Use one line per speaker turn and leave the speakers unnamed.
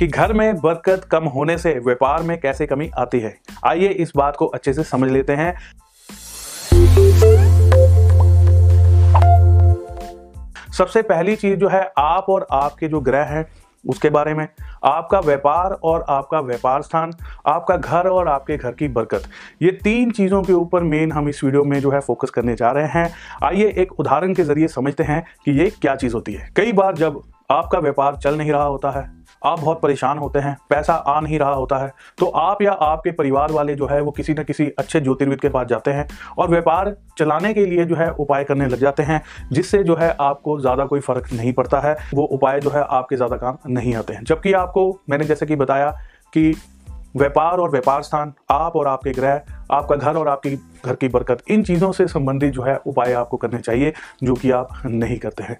कि घर में बरकत कम होने से व्यापार में कैसे कमी आती है? आइए इस बात को अच्छे से समझ लेते हैं। सबसे पहली चीज़ जो है, आप और आपके जो ग्रह हैं, उसके बारे में। आपका व्यापार और आपका व्यापार स्थान, आपका घर और आपके घर की बरकत। ये तीन चीज़ों के ऊपर मेन हम इस वीडियो में जो है फोकस करने जा रहे हैं। आइए एक उदाहरण के ज़रिए समझते हैं कि ये क्या चीज़ होती है। कई बार जब आपका व्यापार चल नहीं रहा होता है आप बहुत परेशान होते हैं, पैसा आ नहीं रहा होता है तो आप या आपके परिवार वाले जो है वो किसी न किसी अच्छे ज्योतिर्विद के पास जाते हैं और व्यापार चलाने के लिए जो है उपाय करने लग जाते हैं, जिससे जो है आपको ज़्यादा कोई फ़र्क नहीं पड़ता है, वो उपाय जो है आपके ज़्यादा काम नहीं आते हैं। जबकि आपको, मैंने जैसे कि बताया कि व्यापार और व्यापार स्थान, आप और आपके ग्रह, आपका घर और आपकी घर की बरकत, इन चीज़ों से संबंधित जो है उपाय आपको करने चाहिए, जो कि आप नहीं करते हैं।